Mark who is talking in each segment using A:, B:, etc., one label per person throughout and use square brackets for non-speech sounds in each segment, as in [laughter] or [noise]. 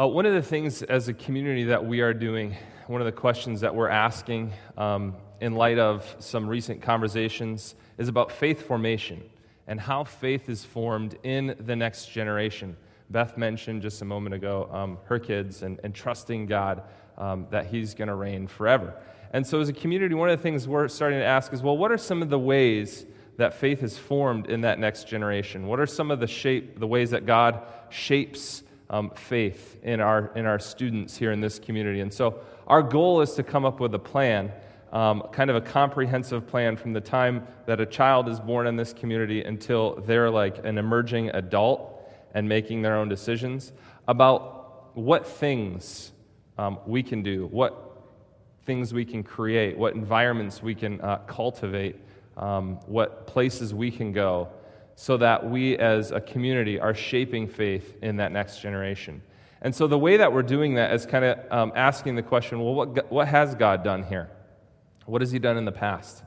A: Uh, one of the things as a community that we are doing, one of the questions that we're asking um, in light of some recent conversations, is about faith formation and how faith is formed in the next generation. Beth mentioned just a moment ago um, her kids and, and trusting God um, that He's going to reign forever. And so, as a community, one of the things we're starting to ask is well, what are some of the ways that faith is formed in that next generation? What are some of the shape, the ways that God shapes um, faith in our, in our students here in this community? And so, our goal is to come up with a plan, um, kind of a comprehensive plan from the time that a child is born in this community until they're like an emerging adult and making their own decisions about what things um, we can do, what things we can create, what environments we can uh, cultivate, um, what places we can go, so that we as a community are shaping faith in that next generation. And so the way that we're doing that is kind of um, asking the question well, what, what has God done here? What has He done in the past?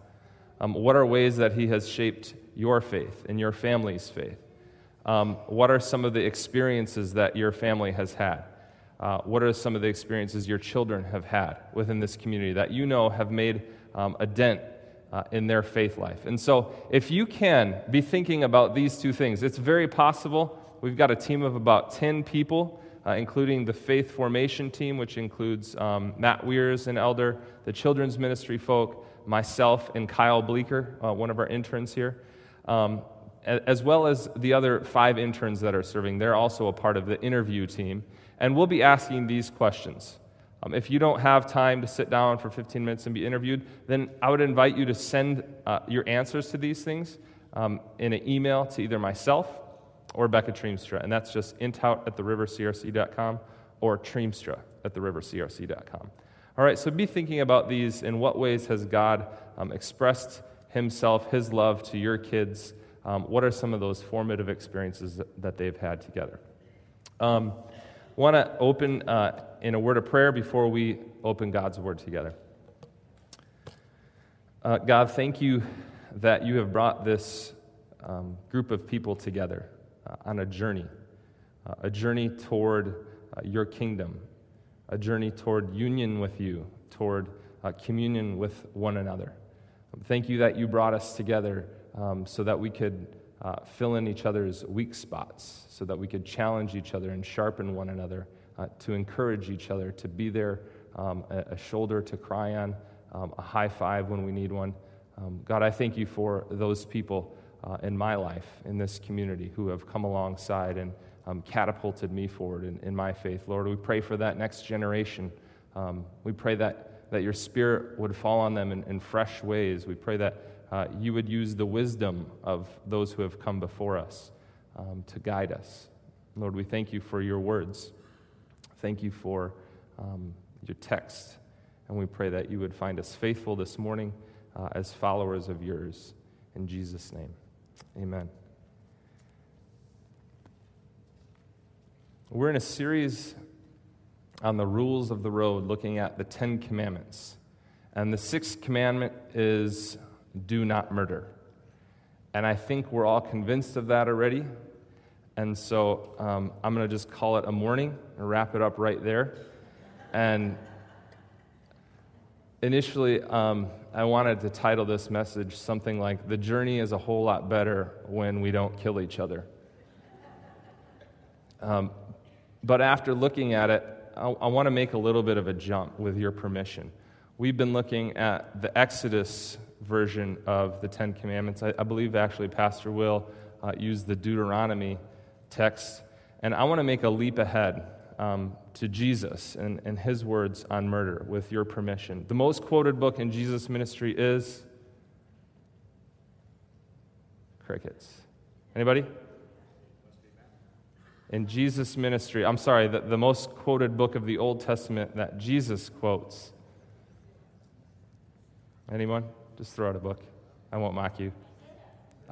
A: Um, what are ways that He has shaped your faith and your family's faith? Um, what are some of the experiences that your family has had? Uh, what are some of the experiences your children have had within this community that you know have made um, a dent uh, in their faith life? And so, if you can be thinking about these two things, it's very possible. We've got a team of about 10 people, uh, including the faith formation team, which includes um, Matt Weirs, an elder, the children's ministry folk, myself, and Kyle Bleeker, uh, one of our interns here. Um, as well as the other five interns that are serving. They're also a part of the interview team. And we'll be asking these questions. Um, if you don't have time to sit down for 15 minutes and be interviewed, then I would invite you to send uh, your answers to these things um, in an email to either myself or Becca Treemstra. And that's just intout at therivercrc.com or Treemstra at therivercrc.com. All right, so be thinking about these. In what ways has God um, expressed Himself, His love to your kids? um, what are some of those formative experiences that they've had together? Um, want to open uh, in a word of prayer before we open God's word together. Uh, God, thank you that you have brought this um, group of people together uh, on a journey, uh, a journey toward uh, your kingdom, a journey toward union with you, toward uh, communion with one another. Thank you that you brought us together um, so that we could uh, fill in each other's weak spots, so that we could challenge each other and sharpen one another, uh, to encourage each other, to be there, um, a, a, shoulder to cry on, um, a high five when we need one. Um, God, I thank you for those people uh, in my life, in this community, who have come alongside and um, catapulted me forward in, in, my faith. Lord, we pray for that next generation. Um, we pray that, that your spirit would fall on them in, in fresh ways. We pray that uh, you would use the wisdom of those who have come before us um, to guide us. Lord, we thank you for your words. Thank you for um, your text. And we pray that you would find us faithful this morning uh, as followers of yours. In Jesus' name, amen. We're in a series on the rules of the road looking at the Ten Commandments. And the sixth commandment is do not murder. And I think we're all convinced of that already. And so um, I'm going to just call it a morning and wrap it up right there. And initially, um, I wanted to title this message something like The Journey is a Whole Lot Better When We Don't Kill Each Other. Um, but after looking at it, I, I want to make a little bit of a jump with your permission. We've been looking at the Exodus version of the Ten Commandments. I, I believe actually Pastor Will uh, used the Deuteronomy text. And I want to make a leap ahead um, to Jesus and, and his words on murder, with your permission. The most quoted book in Jesus' ministry is Crickets. Anybody? In Jesus' ministry, I'm sorry, the, the most quoted book of the Old Testament that Jesus quotes. Anyone? Just throw out a book. I won't mock you.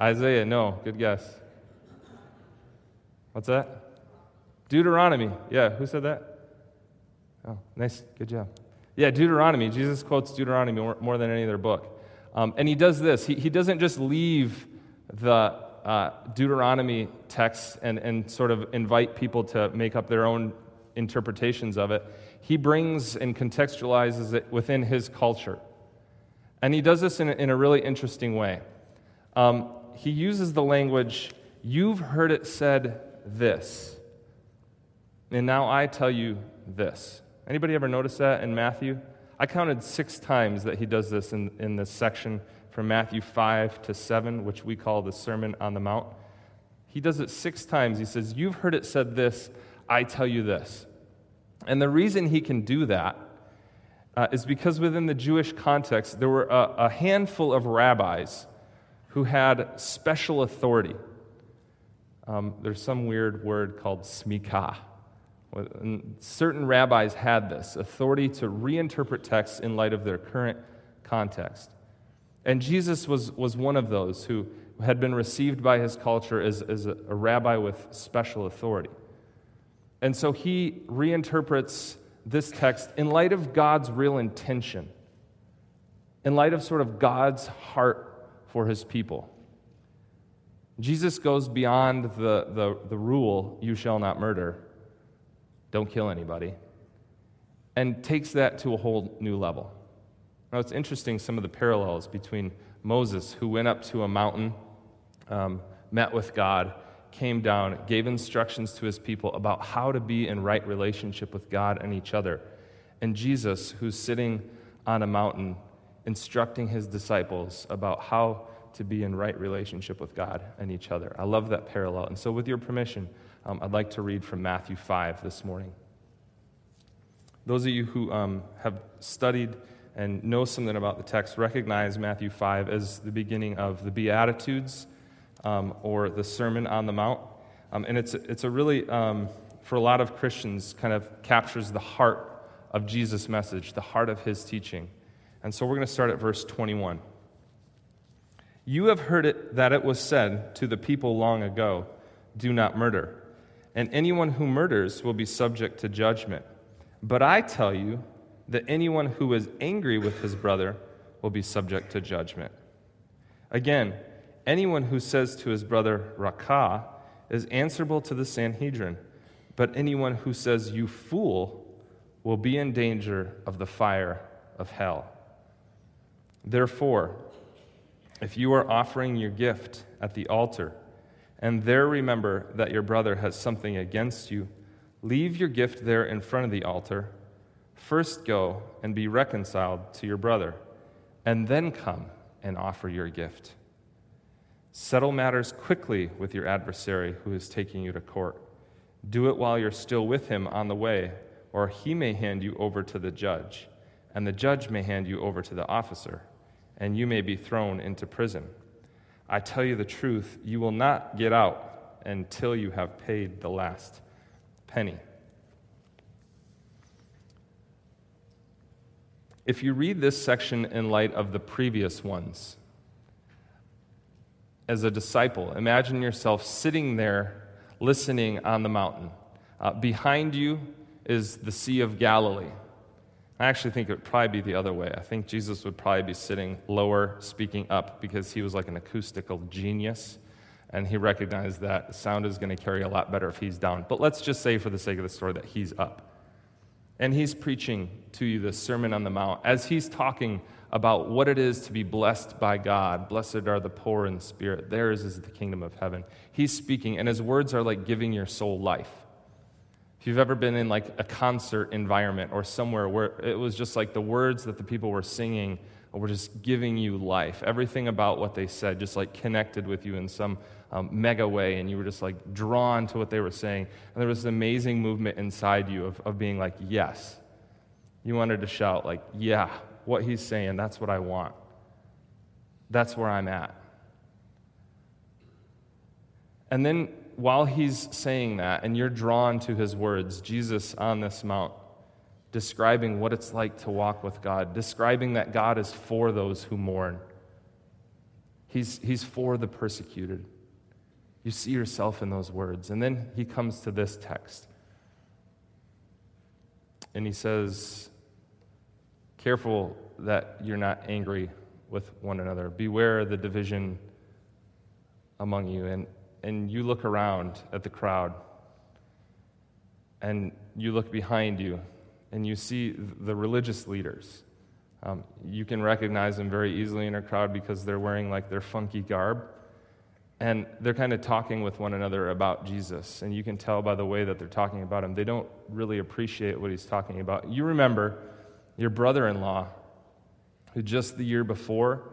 A: Isaiah, no. Good guess. What's that? Deuteronomy. Yeah, who said that? Oh, nice. Good job. Yeah, Deuteronomy. Jesus quotes Deuteronomy more, than any other book. Um, and he does this. He, he doesn't just leave the uh, Deuteronomy text and, and sort of invite people to make up their own interpretations of it, he brings and contextualizes it within his culture. And he does this in a, in a really interesting way. Um, he uses the language, You've heard it said this, and now I tell you this. Anybody ever notice that in Matthew? I counted six times that he does this in, in this section from Matthew 5 to 7, which we call the Sermon on the Mount. He does it six times. He says, You've heard it said this, I tell you this. And the reason he can do that uh, is because within the Jewish context, there were a, a handful of rabbis who had special authority. Um, there's some weird word called smikah. Certain rabbis had this authority to reinterpret texts in light of their current context. And Jesus was, was one of those who had been received by his culture as, as a, a rabbi with special authority. And so he reinterprets this text in light of God's real intention, in light of sort of God's heart for his people. Jesus goes beyond the, the, the rule, you shall not murder, don't kill anybody, and takes that to a whole new level. Now, it's interesting some of the parallels between Moses, who went up to a mountain, um, met with God, came down, gave instructions to his people about how to be in right relationship with God and each other, and Jesus, who's sitting on a mountain instructing his disciples about how to be in right relationship with God and each other. I love that parallel. And so, with your permission, um, I'd like to read from Matthew 5 this morning. Those of you who um, have studied and know something about the text recognize Matthew 5 as the beginning of the Beatitudes um, or the Sermon on the Mount. Um, and it's, it's a really, um, for a lot of Christians, kind of captures the heart of Jesus' message, the heart of his teaching. And so we're going to start at verse 21. You have heard it that it was said to the people long ago, Do not murder, and anyone who murders will be subject to judgment. But I tell you, that anyone who is angry with his brother will be subject to judgment. Again, anyone who says to his brother, Raca, is answerable to the Sanhedrin, but anyone who says, You fool, will be in danger of the fire of hell. Therefore, if you are offering your gift at the altar, and there remember that your brother has something against you, leave your gift there in front of the altar First go and be reconciled to your brother, and then come and offer your gift. Settle matters quickly with your adversary who is taking you to court. Do it while you're still with him on the way, or he may hand you over to the judge, and the judge may hand you over to the officer, and you may be thrown into prison. I tell you the truth, you will not get out until you have paid the last penny. If you read this section in light of the previous ones, as a disciple, imagine yourself sitting there listening on the mountain. Uh, behind you is the Sea of Galilee. I actually think it would probably be the other way. I think Jesus would probably be sitting lower, speaking up, because he was like an acoustical genius, and he recognized that sound is going to carry a lot better if he's down. But let's just say, for the sake of the story, that he's up. And he's preaching to you the Sermon on the Mount as he's talking about what it is to be blessed by God. Blessed are the poor in spirit, theirs is the kingdom of heaven. He's speaking, and his words are like giving your soul life. If you've ever been in like a concert environment or somewhere where it was just like the words that the people were singing were just giving you life, everything about what they said just like connected with you in some um, mega way, and you were just like drawn to what they were saying. And there was an amazing movement inside you of, of being like, yes. You wanted to shout, like, yeah, what he's saying, that's what I want. That's where I'm at. And then while he's saying that, and you're drawn to his words, Jesus on this mount, describing what it's like to walk with God, describing that God is for those who mourn. He's, he's for the persecuted. You see yourself in those words. And then he comes to this text. And he says, Careful that you're not angry with one another. Beware the division among you. And, and you look around at the crowd. and you look behind you and you see the religious leaders. Um, you can recognize them very easily in a crowd because they're wearing like their funky garb. And they're kind of talking with one another about Jesus. And you can tell by the way that they're talking about him, they don't really appreciate what he's talking about. You remember your brother in law, who just the year before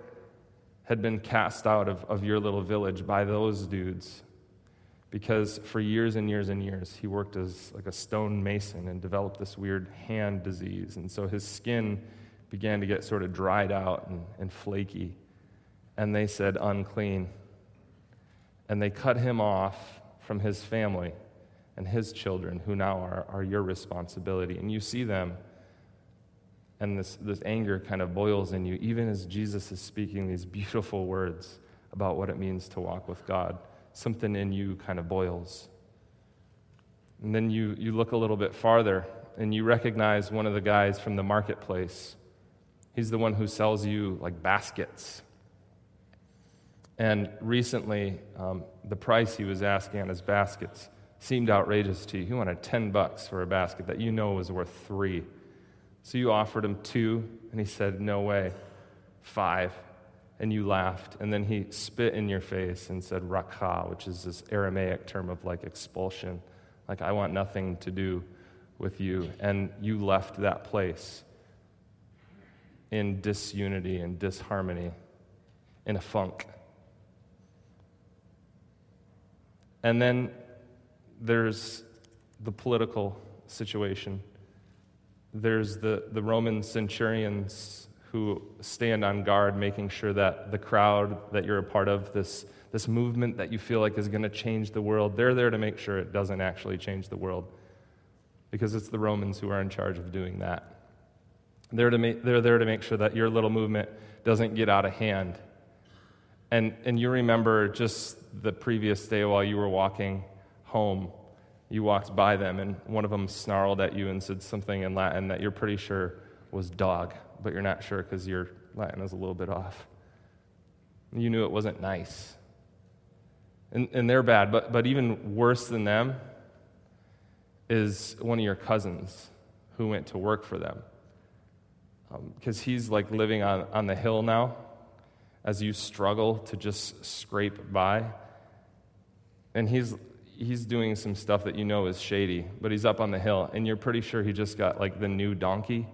A: had been cast out of, of your little village by those dudes because for years and years and years he worked as like a stone mason and developed this weird hand disease. And so his skin began to get sort of dried out and, and flaky. And they said unclean. And they cut him off from his family and his children who now are, are your responsibility. And you see them and this, this anger kind of boils in you even as jesus is speaking these beautiful words about what it means to walk with god something in you kind of boils. And then you, you look a little bit farther and you recognize one of the guys from the marketplace. He's the one who sells you like baskets. And recently, um, the price he was asking on his baskets seemed outrageous to you. He wanted 10 bucks for a basket that you know was worth three. So you offered him two, and he said, No way. Five and you laughed. And then he spit in your face and said, Raca, which is this Aramaic term of like expulsion. Like, I want nothing to do with you. And you left that place in disunity and disharmony, in a funk. And then there's the political situation. There's the, the Roman centurions who stand on guard, making sure that the crowd that you're a part of, this, this movement that you feel like is going to change the world, they're there to make sure it doesn't actually change the world. Because it's the Romans who are in charge of doing that. They're, to make, they're there to make sure that your little movement doesn't get out of hand. And, and you remember just the previous day while you were walking home, you walked by them, and one of them snarled at you and said something in Latin that you're pretty sure was dog but you're not sure because your Latin is a little bit off. You knew it wasn't nice. And, and they're bad, but, but even worse than them is one of your cousins who went to work for them. Because um, he's like living on, on the hill now as you struggle to just scrape by. And he's, he's doing some stuff that you know is shady, but he's up on the hill, and you're pretty sure he just got like the new donkey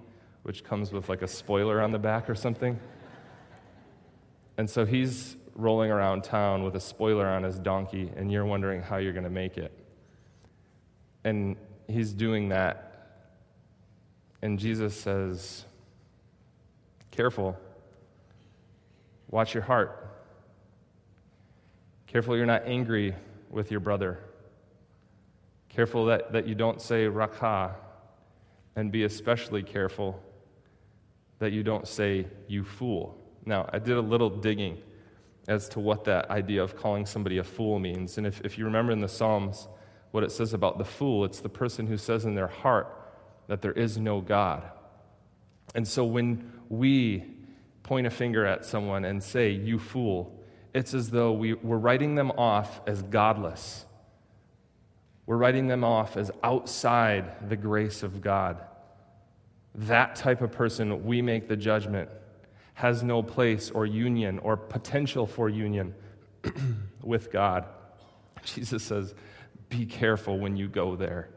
A: which comes with like a spoiler on the back or something. And so he's rolling around town with a spoiler on his donkey, and you're wondering how you're going to make it. And he's doing that. And Jesus says, Careful. Watch your heart. Careful you're not angry with your brother. Careful that, that you don't say raca, and be especially careful that you don't say, you fool. Now, I did a little digging as to what that idea of calling somebody a fool means. And if, if you remember in the Psalms what it says about the fool, it's the person who says in their heart that there is no God. And so when we point a finger at someone and say, you fool, it's as though we, we're writing them off as godless. We're writing them off as outside the grace of God that type of person, we make the judgment, has no place or union or potential for union [clears throat] with God. Jesus says, Be careful when you go there.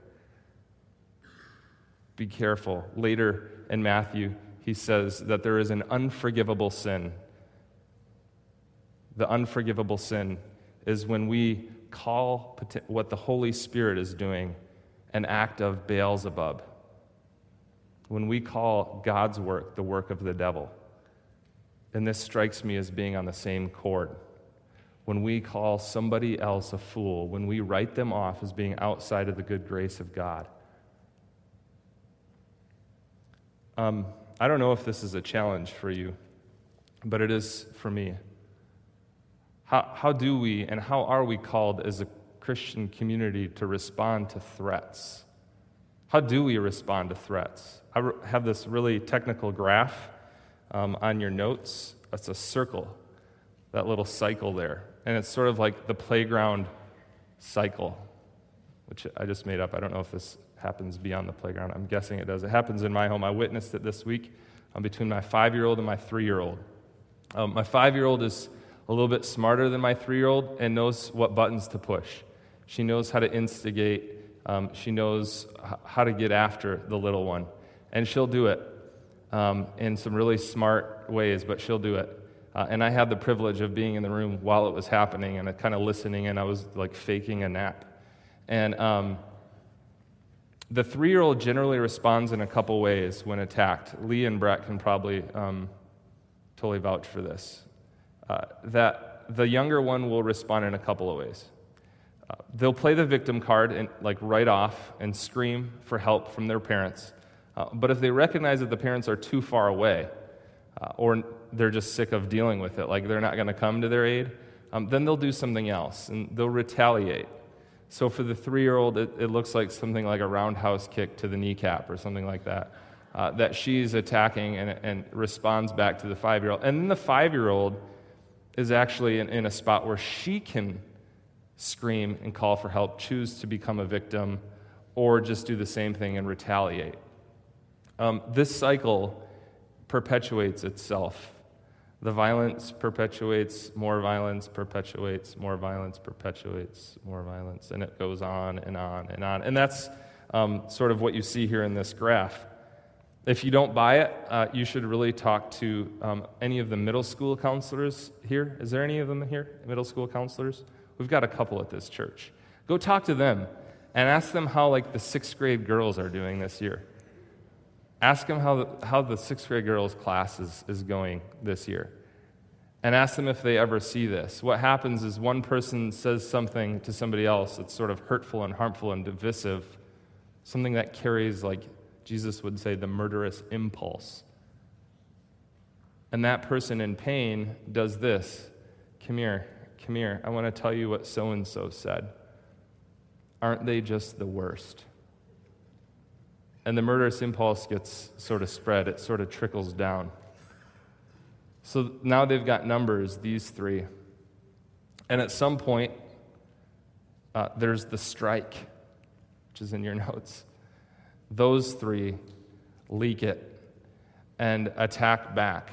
A: Be careful. Later in Matthew, he says that there is an unforgivable sin. The unforgivable sin is when we call what the Holy Spirit is doing an act of Beelzebub when we call God's work the work of the devil. And this strikes me as being on the same chord. When we call somebody else a fool, when we write them off as being outside of the good grace of God. Um, I don't know if this is a challenge for you, but it is for me. How, how do we and how are we called as a Christian community to respond to threats? How do we respond to threats? I have this really technical graph um, on your notes. That's a circle, that little cycle there. And it's sort of like the playground cycle, which I just made up. I don't know if this happens beyond the playground. I'm guessing it does. It happens in my home. I witnessed it this week um, between my five year old and my three year old. Um, my five year old is a little bit smarter than my three year old and knows what buttons to push. She knows how to instigate, um, she knows how to get after the little one. And she'll do it um, in some really smart ways, but she'll do it. Uh, and I had the privilege of being in the room while it was happening and kind of listening, and I was like faking a nap. And um, the three year old generally responds in a couple ways when attacked. Lee and Brett can probably um, totally vouch for this. Uh, that the younger one will respond in a couple of ways. Uh, they'll play the victim card and like right off and scream for help from their parents. Uh, but if they recognize that the parents are too far away, uh, or they're just sick of dealing with it, like they're not going to come to their aid, um, then they'll do something else and they'll retaliate. So for the three year old, it, it, looks like something like a roundhouse kick to the kneecap or something like that, uh, that she's attacking and, and responds back to the five year old. And then the five year old is actually in, in a spot where she can scream and call for help, choose to become a victim, or just do the same thing and retaliate. Um, this cycle perpetuates itself. The violence perpetuates more violence, perpetuates more violence, perpetuates more violence, and it goes on and on and on. And that's um, sort of what you see here in this graph. If you don't buy it, uh, you should really talk to um, any of the middle school counselors here. Is there any of them here, middle school counselors? We've got a couple at this church. Go talk to them and ask them how, like, the sixth grade girls are doing this year. Ask them how the, how the sixth grade girls' class is, is going this year. And ask them if they ever see this. What happens is one person says something to somebody else that's sort of hurtful and harmful and divisive, something that carries, like Jesus would say, the murderous impulse. And that person in pain does this Come here, come here. I want to tell you what so and so said. Aren't they just the worst? And the murderous impulse gets sort of spread, it sort of trickles down. So now they've got numbers, these three. And at some point, uh, there's the strike, which is in your [laughs] notes those three leak it and attack back.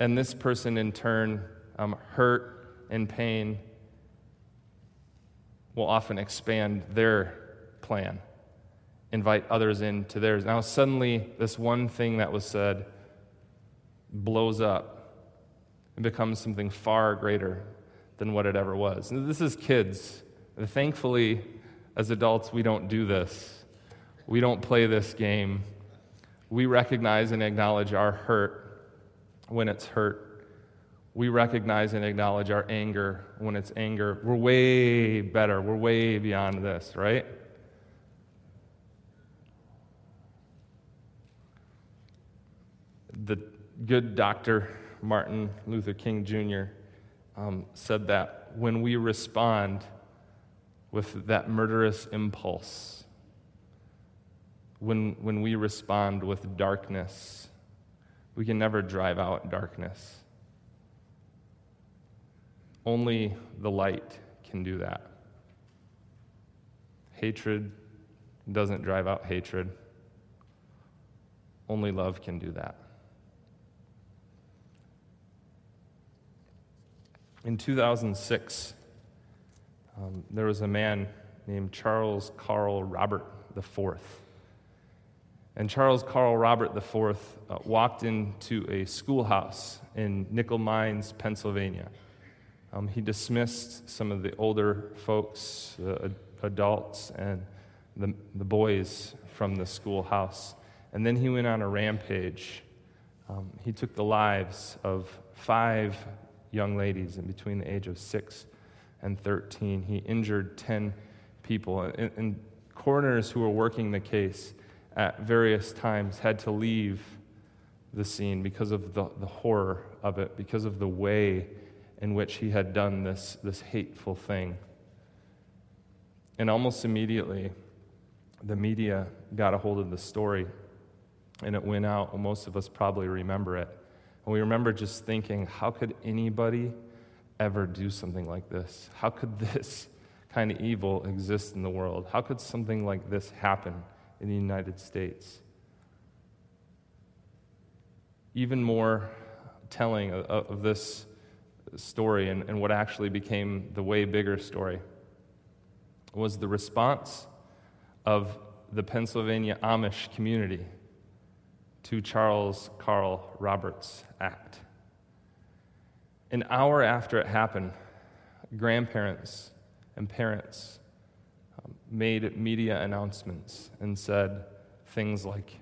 A: And this person, in turn, um, hurt and pain, will often expand their plan, invite others into theirs. Now, suddenly, this one thing that was said blows up and becomes something far greater than what it ever was. And this is kids. Thankfully, as adults, we don't do this. We don't play this game. We recognize and acknowledge our hurt when it's hurt. We recognize and acknowledge our anger when it's anger. We're way better. We're way beyond this, right? The good doctor, Martin Luther King Jr., um, said that when we respond, with that murderous impulse, when, when we respond with darkness, we can never drive out darkness. Only the light can do that. Hatred doesn't drive out hatred. Only love can do that. In 2006, um, there was a man named Charles Carl Roberts IV. And Charles Carl Roberts IV uh, walked into a schoolhouse in Nickel Mines, Pennsylvania. Um, he dismissed some of the older folks, uh, adults, and the, the boys from the schoolhouse. And then he went on a rampage. Um, he took the lives of five young ladies in between the age of six and 13. He injured 10 people. And, and coroners who were working the case at various times had to leave the scene because of the, the horror of it, because of the way in which he had done this, this hateful thing. And almost immediately, the media got a hold of the story and it went out. Most of us probably remember it. And we remember just thinking, how could anybody ever do something like this? How could [laughs] this kind of evil exist in the world? How could something like this happen in the United States? Even more telling of, of this story and, and what actually became the way bigger story was the response of the Pennsylvania Amish community to Charles Carl Roberts' act. An hour after it happened, grandparents and parents made media announcements and said things like,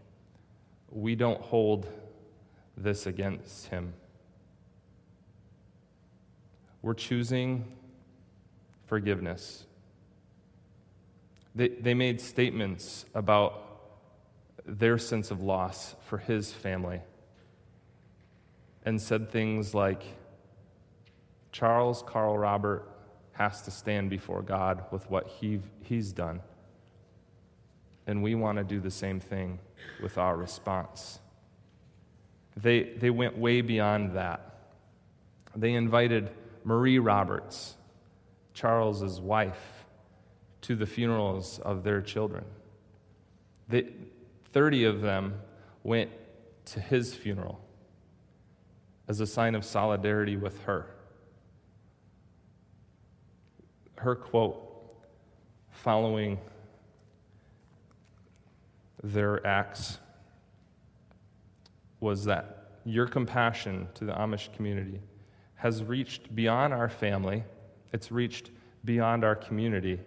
A: We don't hold this against him. We're choosing forgiveness. They, they made statements about their sense of loss for his family and said things like Charles Carl Roberts has to stand before God with what he, he's done. And we want to do the same thing with our response. They, they went way beyond that. They invited Marie Roberts, Charles's wife, to the funerals of their children. They, 30 of them went to his funeral as a sign of solidarity with her. Her quote following their acts was that your compassion to the Amish community has reached beyond our family, it's reached beyond our community.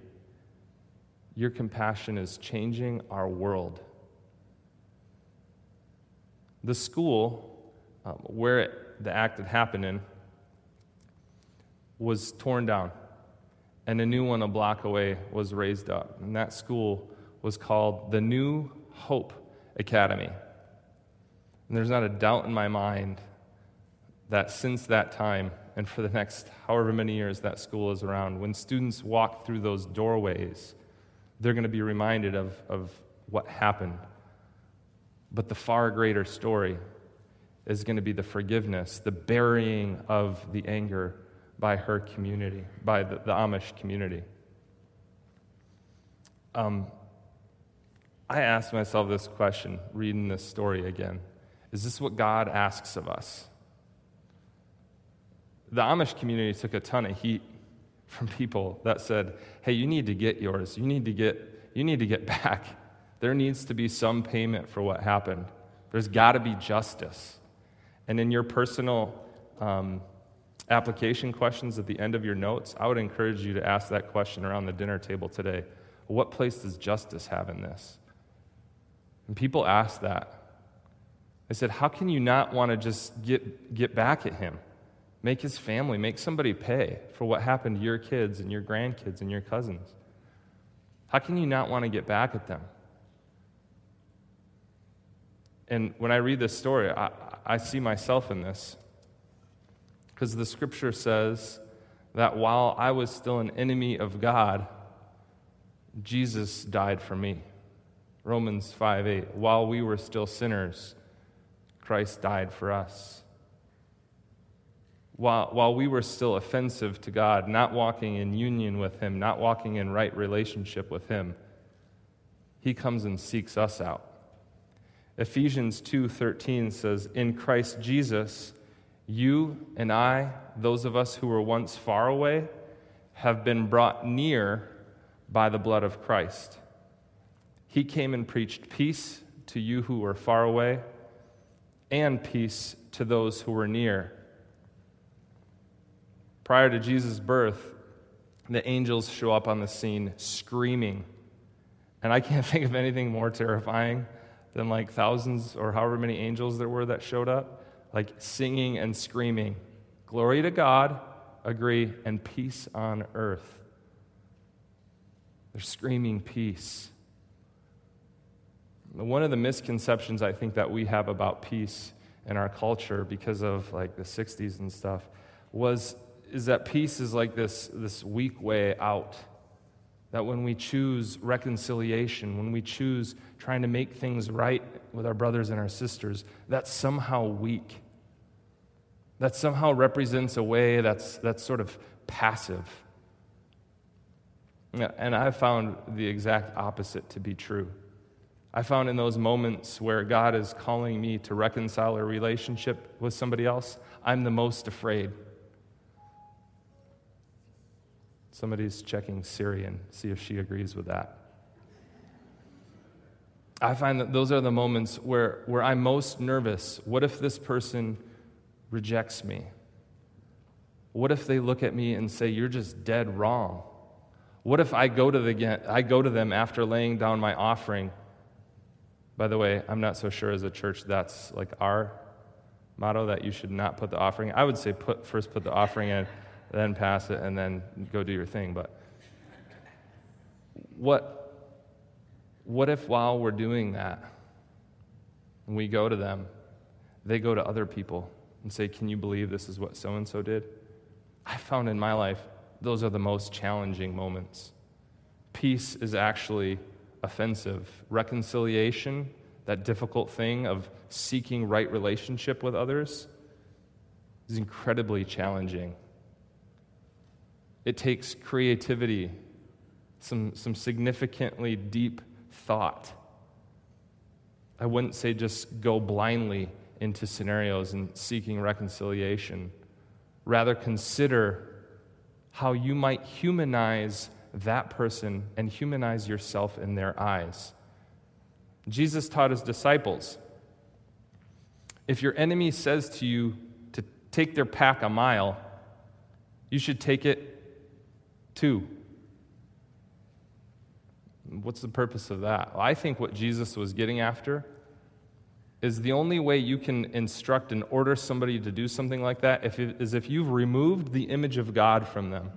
A: Your compassion is changing our world. The school um, where it, the act had happened in was torn down, and a new one a block away was raised up. And that school was called the New Hope Academy. And there's not a doubt in my mind that since that time, and for the next however many years that school is around, when students walk through those doorways, they're going to be reminded of, of what happened. But the far greater story is going to be the forgiveness, the burying of the anger by her community, by the, the Amish community. Um, I asked myself this question reading this story again Is this what God asks of us? the Amish community took a ton of heat from people that said, hey, you need to get yours. You need to get, you need to get [laughs] back. There needs to be some payment for what happened. There's got to be justice. And in your personal um, application questions at the end of your notes, I would encourage you to ask that question around the dinner table today. What place does justice have in this? And people ask that. They said, How can you not want to just get, get back at him? Make his family, make somebody pay for what happened to your kids and your grandkids and your cousins. How can you not want to get back at them? And when I read this story, I, I see myself in this. Because the scripture says that while I was still an enemy of God, Jesus died for me. Romans 5 8. While we were still sinners, Christ died for us while, while we were still offensive to God, not walking in union with Him, not walking in right relationship with Him, He comes and seeks us out. Ephesians 2:13 says, "In Christ Jesus, you and I, those of us who were once far away, have been brought near by the blood of Christ. He came and preached peace to you who were far away and peace to those who were near." Prior to Jesus' birth, the angels show up on the scene screaming. And I can't [laughs] think of anything more terrifying than like thousands or however many angels there were that showed up, like singing and screaming, Glory to God, agree, and peace on earth. They're screaming peace. One of the misconceptions I think that we have about peace in our culture because of like the 60s and stuff was is that peace is like this, this weak way out. That when we choose reconciliation, when we choose trying to make things right with our brothers and our sisters, that's somehow weak. That somehow represents a way that's, that's sort of passive. And I found the exact opposite to be true. I found in those moments where God is calling me to reconcile a relationship with somebody else, I'm the most afraid. Somebody's checking Siri and see if she agrees with that. I find that those are the moments where, where I'm most nervous. What if this person rejects me? What if they look at me and say, You're just dead wrong? What if I go to, the, I go to them after laying down my offering? By the way, I'm not so sure as a church that's like our motto that you should not put the offering. I would say put, first put the offering in, then pass it, and then go do your thing. But what, what if while we're doing that, we go to them, they go to other people and say, Can you believe this is what so and so did? I found in my life those are the most challenging moments. Peace is actually offensive. Reconciliation, that difficult thing of seeking right relationship with others, is incredibly challenging. It takes creativity, some, some significantly deep thought. I wouldn't say just go blindly into scenarios and seeking reconciliation. Rather, consider how you might humanize that person and humanize yourself in their eyes. Jesus taught his disciples if your enemy says to you to take their pack a mile, you should take it two. What's the purpose of that? Well, I think what Jesus was getting after is the only way you can instruct and order somebody to do something like that if it, is if you've removed the image of God from them.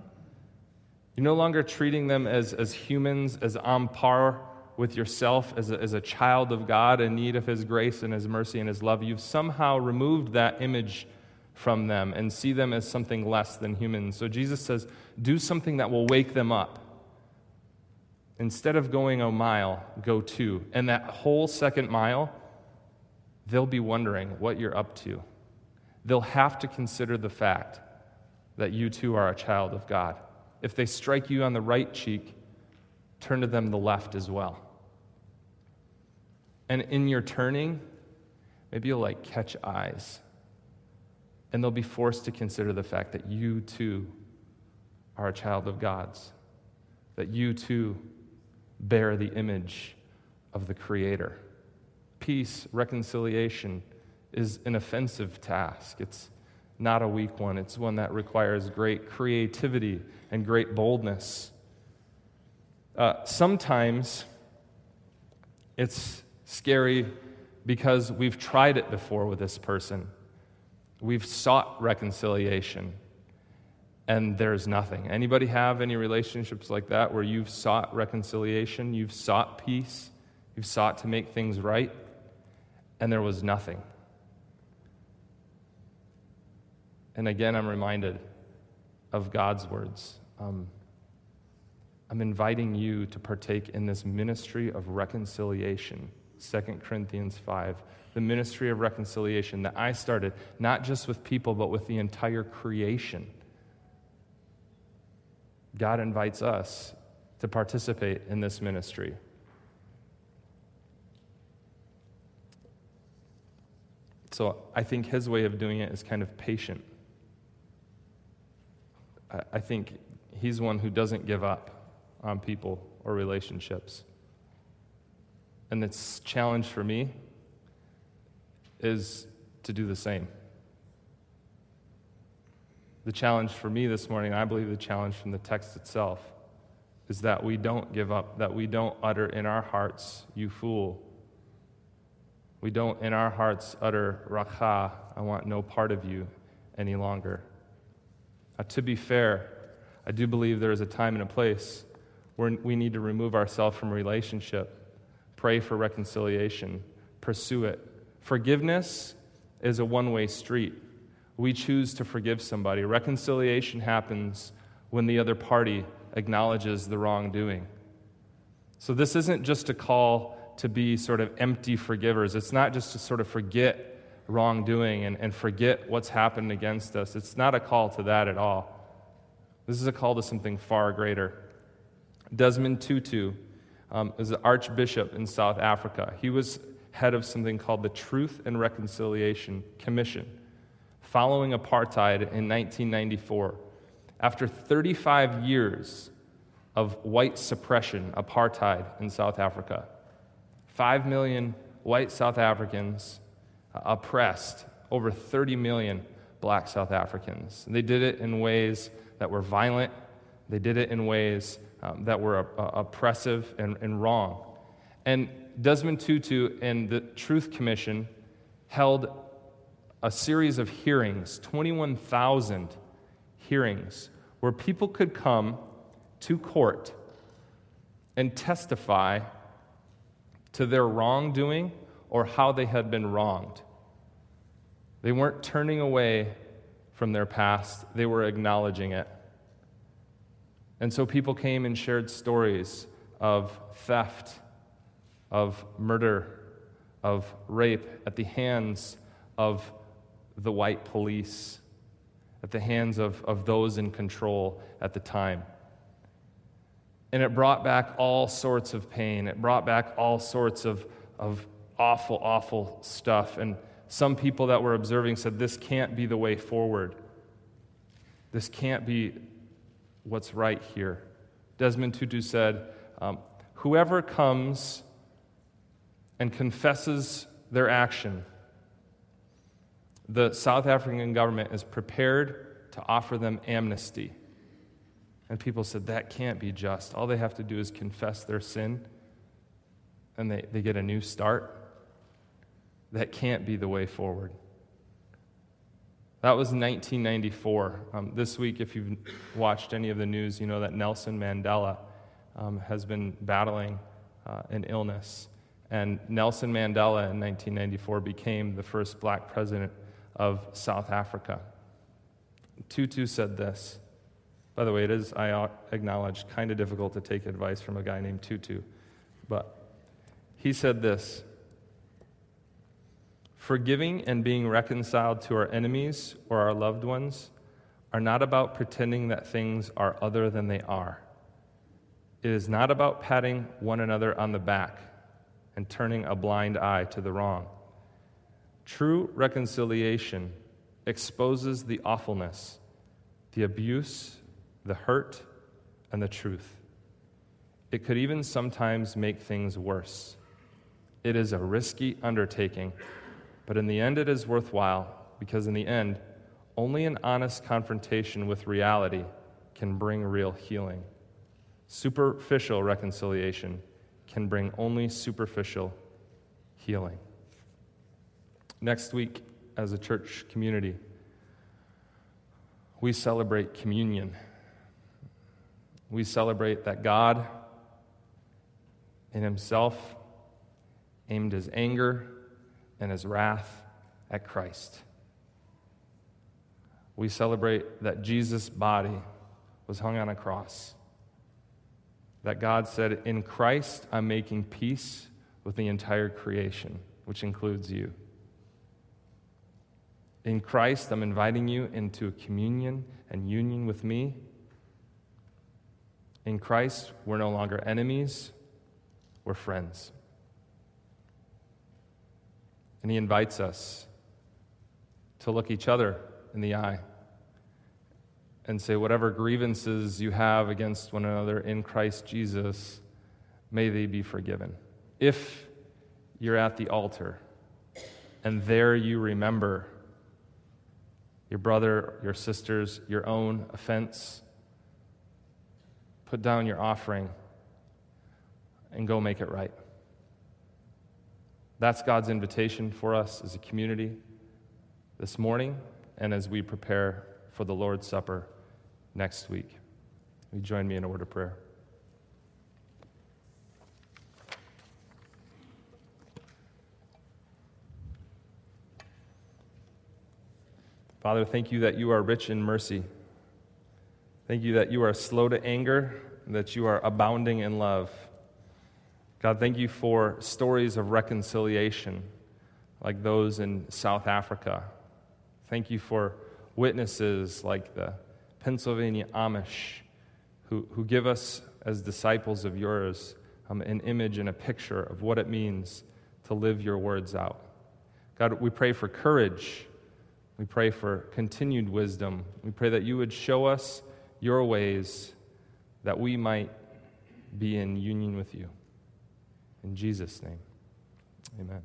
A: You're no longer treating them as, as humans, as on par with yourself, as a, as a child of God in need of His grace and His mercy and His love. You've somehow removed that image from them and see them as something less than human. So Jesus says, do something that will wake them up. Instead of going a mile, go two. And that whole second mile, they'll be wondering what you're up to. They'll have to consider the fact that you too are a child of God. If they strike you on the right cheek, turn to them the left as well. And in your turning, maybe you'll like catch eyes. And they'll be forced to consider the fact that you too are a child of God's, that you too bear the image of the Creator peace, reconciliation is an offensive task. It's not a weak one, it's one that requires great creativity and great boldness. Uh, sometimes it's scary because we've tried it before with this person. We've sought reconciliation and there's nothing. Anybody have any relationships like that where you've sought reconciliation, you've sought peace, you've sought to make things right? And there was nothing. And again, I'm reminded of God's words. Um, I'm inviting you to partake in this ministry of reconciliation, 2 Corinthians 5. The ministry of reconciliation that I started, not just with people, but with the entire creation. God invites us to participate in this ministry. So I think his way of doing it is kind of patient. I think he's one who doesn't give up on people or relationships. And the challenge for me is to do the same. The challenge for me this morning, I believe the challenge from the text itself, is that we don't give up, that we don't utter in our hearts, you fool, we don't in our hearts utter, Raca, I want no part of you any longer. Now, to be fair, I do believe there is a time and a place where we need to remove ourselves from relationship, pray for reconciliation, pursue it. Forgiveness is a one way street. We choose to forgive somebody. Reconciliation happens when the other party acknowledges the wrongdoing. So, this isn't just a call to be sort of empty forgivers. It's not just to sort of forget wrongdoing and, and forget what's happened against us. It's not a call to that at all. This is a call to something far greater. Desmond Tutu um, was an archbishop in South Africa. He was head of something called the Truth and Reconciliation Commission following apartheid in 1994. After 35 years of white suppression, apartheid in South Africa, 5 million white South Africans uh, oppressed, over 30 million black South Africans. They did it in ways that were violent, they did it in ways um, that were uh, oppressive and, and wrong. And Desmond Tutu and the Truth Commission held a series of hearings, 21,000 hearings, where people could come to court and testify to their wrongdoing or how they had been wronged. They weren't turning away from their past, they were acknowledging it. And so people came and shared stories of theft, of murder, of rape at the hands of the white police, at the hands of, of those in control at the time. And it brought back all sorts of pain. It brought back all sorts of, of awful, awful stuff. And some people that were observing said, This can't be the way forward. This can't be what's right here. Desmond Tutu said, um, Whoever comes and confesses their action, the South African government is prepared to offer them amnesty. And people said, That can't be just. All they have to do is confess their sin, and they, they get a new start. That can't be the way forward. That was 1994. Um, this week, if you've watched any of the news, you know that Nelson Mandela um, has been battling uh, an illness. And Nelson Mandela in 1994 became the first black president of South Africa. Tutu said this. By the way, it is, I acknowledge, kind of difficult to take advice from a guy named Tutu. But he said this Forgiving and being reconciled to our enemies or our loved ones are not about pretending that things are other than they are. It is not about patting one another on the back and turning a blind eye to the wrong. True reconciliation exposes the awfulness, the abuse, the hurt, and the truth. It could even sometimes make things worse. It is a risky undertaking but in the end, it is worthwhile because, in the end, only an honest confrontation with reality can bring real healing. Superficial reconciliation can bring only superficial healing. Next week, as a church community, we celebrate communion. We celebrate that God, in Himself, aimed His anger and his wrath at Christ. We celebrate that Jesus' body was hung on a cross. That God said, In Christ, I'm making peace with the entire creation, which includes you. In Christ, I'm inviting you into a communion and union with me. In Christ, we're no longer enemies, we're friends. And he invites us to look each other in the eye and say, whatever grievances you have against one another in Christ Jesus, may they be forgiven. If you're at the altar and there you remember your brother, your sister's, your own offense, put down your offering and go make it right. That's God's invitation for us as a community this morning and as we prepare for the Lord's Supper next week. Will you join me in a word of prayer? Father, thank you that you are rich in mercy. Thank you that you are slow to anger, that you are abounding in love. God, thank you for stories of reconciliation like those in South Africa. Thank you for witnesses like the Pennsylvania Amish who, who give us, as disciples of yours, um, an image and a picture of what it means to live your words out. God, we pray for courage. We pray for continued wisdom. We pray that you would show us your ways that we might be in union with you. In Jesus' name, amen.